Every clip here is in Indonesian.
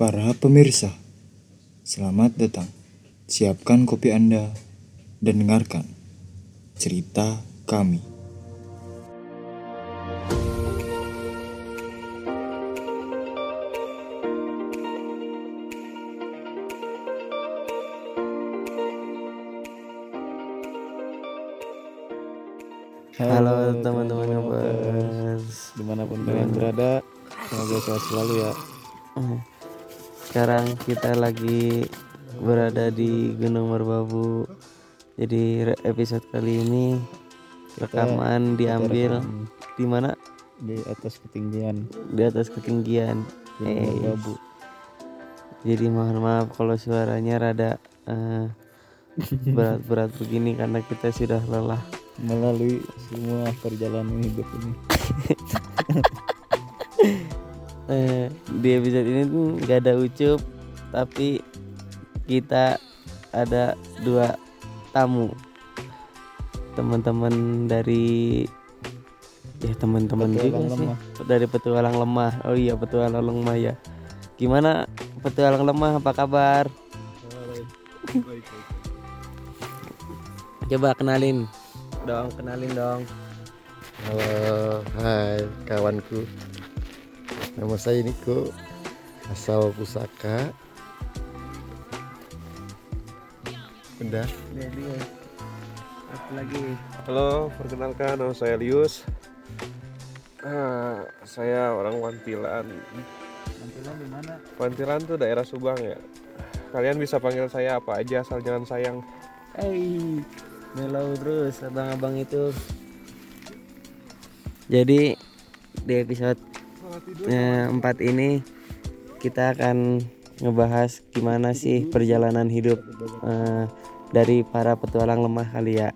Para pemirsa, selamat datang. Siapkan kopi Anda dan dengarkan cerita kami. Halo teman-teman ngabers di mana pun kalian berada semoga sehat selalu ya Sekarang kita lagi berada di Gunung Merbabu. Jadi episode kali ini rekaman diambil di mana? di atas ketinggian. Di atas ketinggian. Gunung Eh, Merbabu. Jadi mohon maaf kalau suaranya rada eh, berat-berat begini karena kita sudah lelah. Melalui semua perjalanan hidup ini Eh, Di episode ini tuh nggak ada ucup Tapi kita ada dua tamu. Teman-teman dari ya teman-teman juga sih. lemah. dari petualang lemah. Oh iya petualang lemah ya. Gimana petualang lemah apa kabar? Coba kenalin. Dong kenalin dong. Halo, hai kawanku. Nama saya Niko, asal Pusaka. Udah, jadi apa lagi Halo, perkenalkan nama saya Lius. Ah, saya orang Wantilan. Nantilah di mana Wantilan tuh daerah Subang ya. Kalian bisa panggil saya apa aja asal jangan sayang. Hey, melau terus abang-abang itu. Jadi di episode eh, 4 ini kita akan ngebahas gimana sih perjalanan hidup eh, dari para petualang lemah kali ya.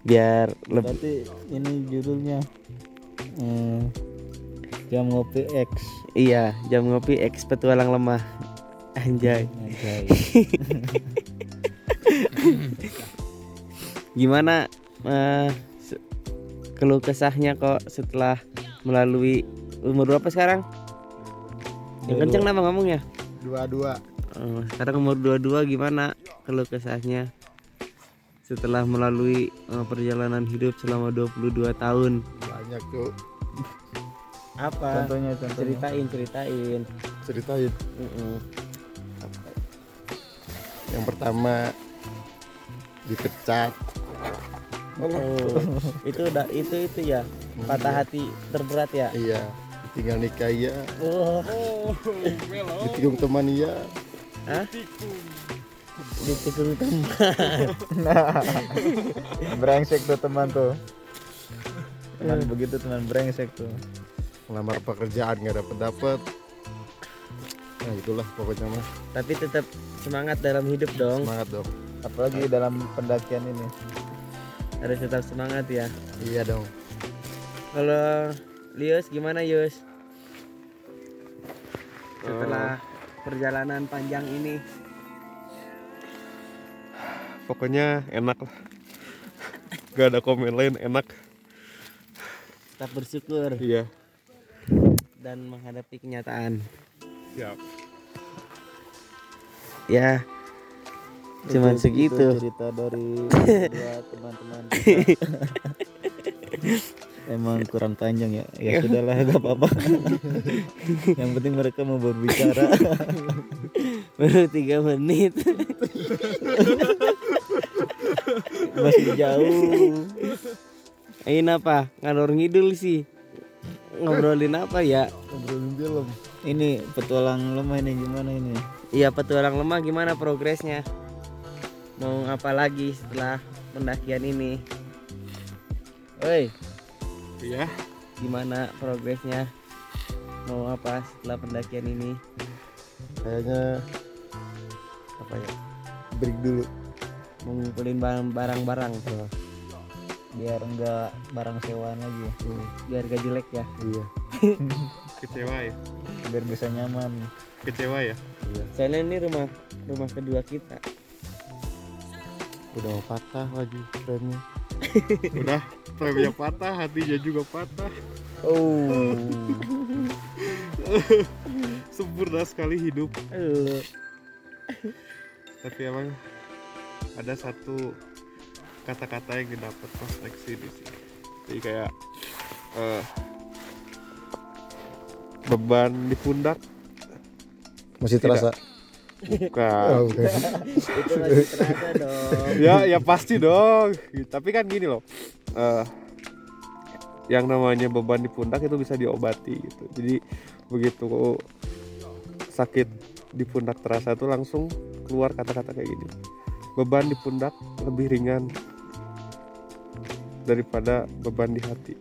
Biar lebih berarti ini judulnya eh, jam ngopi X iya, jam ngopi X petualang lemah. Anjay. Anjay. Gimana se- keluh kesahnya kok setelah melalui umur berapa sekarang? Yang kenceng nama ngomongnya. dua-dua. Eh, sekarang umur 22 gimana keluh kesahnya setelah melalui eh, perjalanan hidup selama 22 tahun? Banyak tuh Apa? contohnya contohnya Ceritain, ceritain. ceritain. Mm-mm. Yang pertama dipecat. Oh, itu udah itu itu ya patah hati terberat ya. Iya, tinggal nikah iya, Oh, ditikung teman iya. Hah? Ditikung teman. nah brengsek tuh teman tuh teman begitu teman brengsek tuh Ngelamar pekerjaan nggak dapet dapet. Nah itulah pokoknya mah Tapi tetap semangat dalam hidup dong. semangat dong. apalagi dalam pendakian ini Harus tetap semangat ya. Iya dong. Kalau Lius gimana Yus? Setelah perjalanan panjang ini, Pokoknya enak lah. Gak ada komen lain, enak. tetap bersyukur Iya. dan menghadapi kenyataan. Siap. Ya, cuman Itu- itu segitu. cerita dari teman-teman. emang kurang panjang ya ya sudahlah gak apa-apa yang penting mereka mau berbicara Baru tiga menit. masih jauh Ini apa? Ngalor ngidul sih. Ngobrolin apa ya? Ngobrolin film. ini petualang lemah ini gimana ini Iya petualang lemah gimana progresnya? Mau apa lagi setelah pendakian ini? Oi, Iya. gimana progresnya? Mau apa setelah pendakian ini? Kayaknya apa ya? Break dulu. Mau ngumpulin barang- barang-barang biar enggak barang sewaan lagi Hmm, biar gak jelek ya. iya. Kecewa ya. biar bisa nyaman Kecewa ya. Soalnya ini rumah rumah kedua kita. Udah mau patah lagi remnya. Udah, remnya patah, hatinya juga patah. oh. Sempurna sekali hidup. Tapi emang ada satu kata-kata yang didapat pas seleksi di sini jadi kayak eh, beban di pundak. Masih Tidak. Bukan. Oh, bukan. Itu masih terasa dong. ya ya pasti dong. Tapi kan gini loh eh, yang namanya beban di pundak itu bisa diobati gitu. Jadi begitu sakit di pundak terasa tuh langsung keluar kata-kata kayak gini. Beban di pundak lebih ringan daripada beban di hati.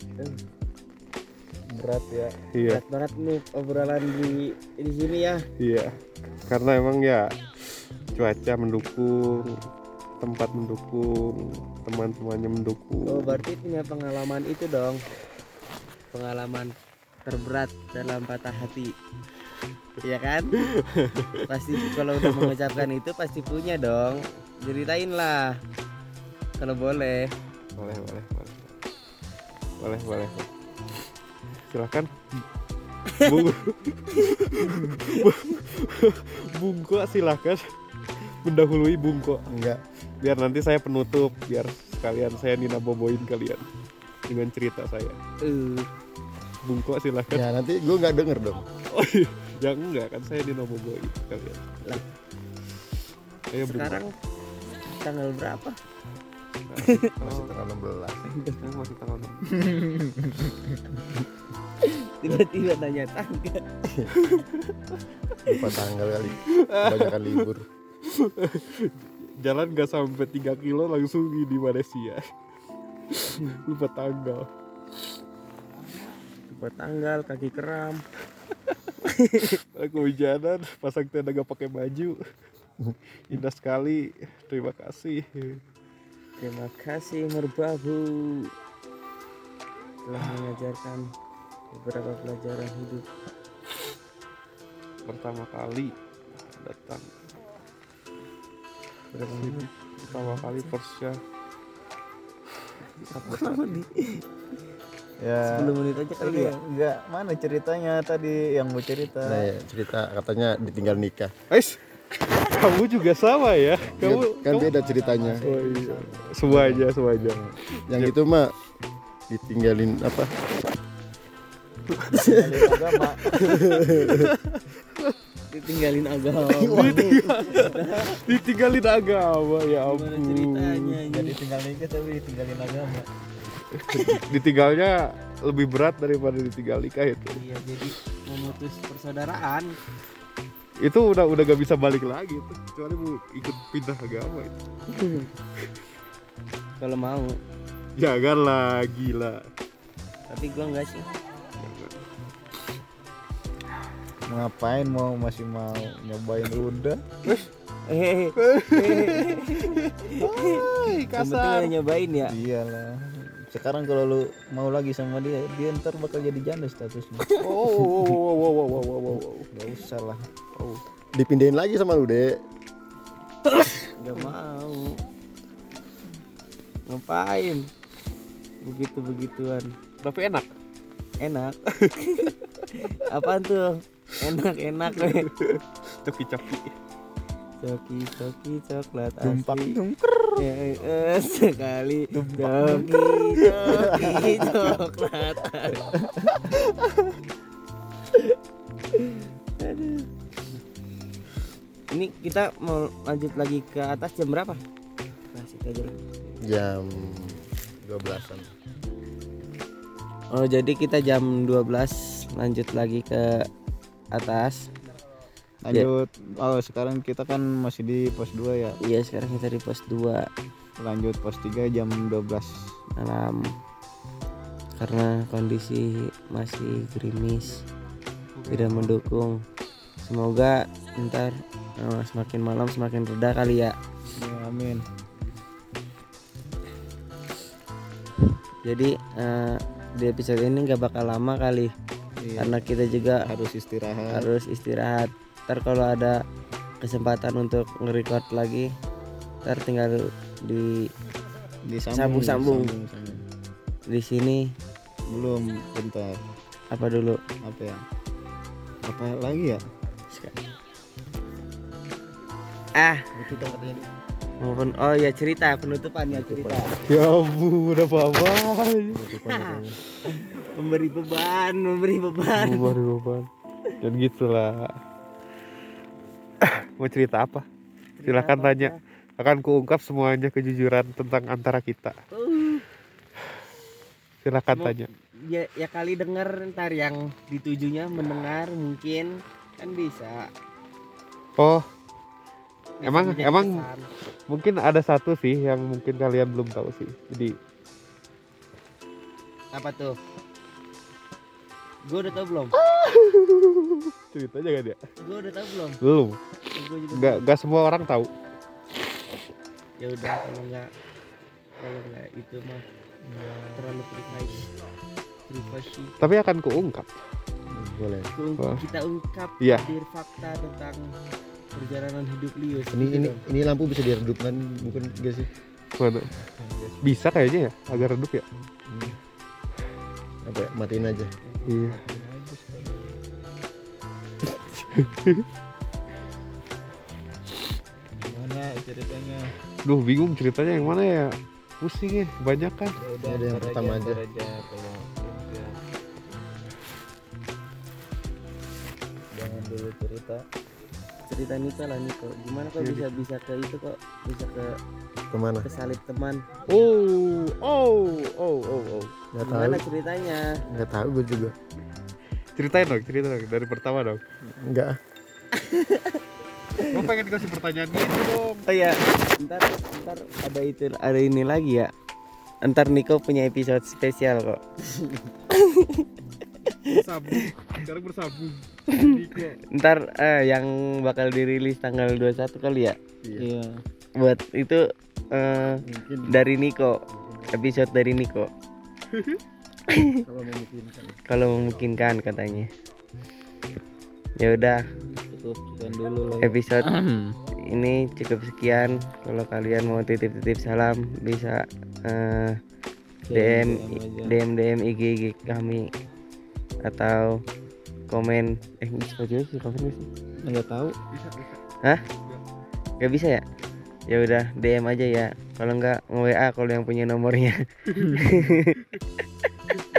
Berat ya. Iya. Berat banget nih obrolan di di sini ya. iya karena emang ya cuaca mendukung tempat mendukung teman-temannya Oh, mendukung berarti punya pengalaman itu dong. Pengalaman terberat dalam patah hati. Iya kan? pasti kalau udah mengucapkan itu pasti punya dong. Ceritain lah. Kalau boleh. boleh boleh boleh boleh boleh silakan bung bungko silakan mendahului bungko Enggak. biar nanti saya penutup biar sekalian saya nina boboin kalian dengan cerita saya Uh, bungko silakan Ya nanti gue nggak denger dong. oh iya ya enggak kan saya nina boboin kalian Lah. ayo bungko sekarang tanggal berapa? Masih tanggal 16. Sekarang masih tanggal enam. Tiba-tiba nanya tanggal. Lupa tanggal kali. Kebanyakan libur. jalan nggak sampai 3 kilo langsung di Malaysia lupa tanggal Buat tanggal kaki keram. aku hujanan pasang tenda gak pakai baju indah sekali terima kasih Terima kasih Merbabu telah mengajarkan beberapa pelajaran hidup. pertama kali datang Berapa menit? pertama kali Porsche ya 10 menit aja kali Ini ya. enggak mana ceritanya tadi yang mau cerita Nah, ya, cerita katanya ditinggal nikah. Ais kamu juga sama ya kamu kan kamu- beda ceritanya. oh, iya. semuanya semuanya Yang itu mah ditinggalin apa? Tinggalin agama Ditinggalin agama. ditinggalin agama ya ampun ceritanya jadi ini? tinggal nikah tapi ditinggalin agama ditinggalnya lebih berat daripada ditinggal nikah itu Iya, jadi memutus persaudaraan. itu udah udah gak bisa balik lagi tuh kecuali mau ikut pindah agama itu Kalau mau. jangan lah gila Tapi gua enggak sih. Ngapain mau masih mau nyobain udah Hehehe. Sebetulnya nyobain ya. iyalah sekarang kalau lu mau lagi sama dia dia ntar bakal jadi janda statusnya oh wow wow wow wow wow wow wow, wow. gak usah lah Dipindahin lagi sama lu, Dek. Gak mau. Ngapain? Begitu-begituan. tapi enak Enak. Apaan tuh? Enak-enak weh. coki-coki Coki coki coklat Tumpak asli. tungker Ya, eh, sekali coki coki coklat Aduh. Ini kita mau lanjut lagi ke atas jam berapa? Masih aja. Jam 12-an. Oh jadi kita jam 12 lanjut lagi ke atas. Lanjut. Oh sekarang kita kan masih di pos 2 ya? Iya sekarang kita di pos 2 lanjut pos 3 jam 12 malam. Karena kondisi masih gerimis. Tidak mendukung. Semoga ntar eh, semakin malam semakin reda kali ya. Ya, amin. Jadi eh, di episode ini nggak bakal lama kali iya, Karena kita juga harus istirahat. harus istirahat. Ntar kalau ada kesempatan untuk nge-record lagi ntar tinggal di disambung sambung-sambung. sambung. di sini. Belum bentar. Apa dulu? Apa ya? Apa lagi ya? Ah. Itu kan katanya maupun oh ya cerita. Penutupan ya cerita. Ya ampun udah apa memberi beban memberi beban. Memberi beban. Dan gitulah. Mau cerita apa? Silakan tanya. Akan kuungkap semuanya kejujuran tentang antara kita. Uh, silakan Mau- tanya. ya ya kali dengar ntar yang ditujunya mendengar mungkin kan bisa. Oh Emang- menjadi emang- kesan. mungkin ada satu sih yang mungkin kalian belum tahu sih. Jadi apa tuh? Gue udah tau belum? Cerita aja kan ya? Gue udah tau belum? Belum. Nggak nggak semua orang tahu. Ya udah kalau nggak kalau nggak itu mah terlalu privasi privasi. Tapi akan kuungkap boleh. Kita ungkap hadir fakta tentang perjalanan hidup Lius ini ini dong. ini lampu bisa diredupkan bukan gak sih? Mana bisa kayaknya ya agak redup ya? Apa ya, matiin aja. Iya. Gimana ceritanya? Duh bingung ceritanya yang mana ya? Pusing ya banyak kan? Ya udah yang pertama aja. Jangan dulu cerita. Cerita Niko lah Niko gimana kok Iya, bisa bisa ke itu kok? Bisa ke ke mana? kesalip teman. Oh oh oh oh oh. Nggak tahu. gimana ceritanya? Nggak tahu gue juga. Ceritain dong cerita dong dari pertama dong. Nggak. Gue pengen dikasih pertanyaan gitu dong. Oh ya ntar ntar ada itu ada ini lagi ya. Ntar Niko punya episode spesial kok bersambung. Sekarang bersambung. Niko ntar eh, yang bakal dirilis tanggal 21 kali ya? Iya. Buat itu eh, dari Niko. Episode dari Niko. Kalau memungkinkan. Kalau memungkinkan katanya. Ya udah. Cukup sekian dulu. Lah episode ini cukup sekian. Kalau kalian mau titip-titip salam bisa eh, DM DM DM IG IG kami atau komen eh bisa juga sih komen sih. Nggak tahu. Nggak bisa ya? Ya udah DM aja ya. Kalau nggak nge WA kalau yang punya nomornya.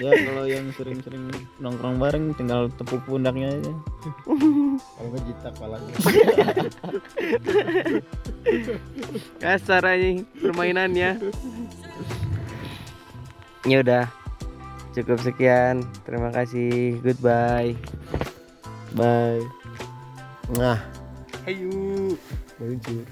Ya kalau yang sering-sering nongkrong bareng tinggal tepuk pundaknya aja. Kalau nggak jitak palanya. Kasar aja permainannya. Ya udah cukup sekian. Terima kasih. Goodbye. Bye. Nah ayo lucu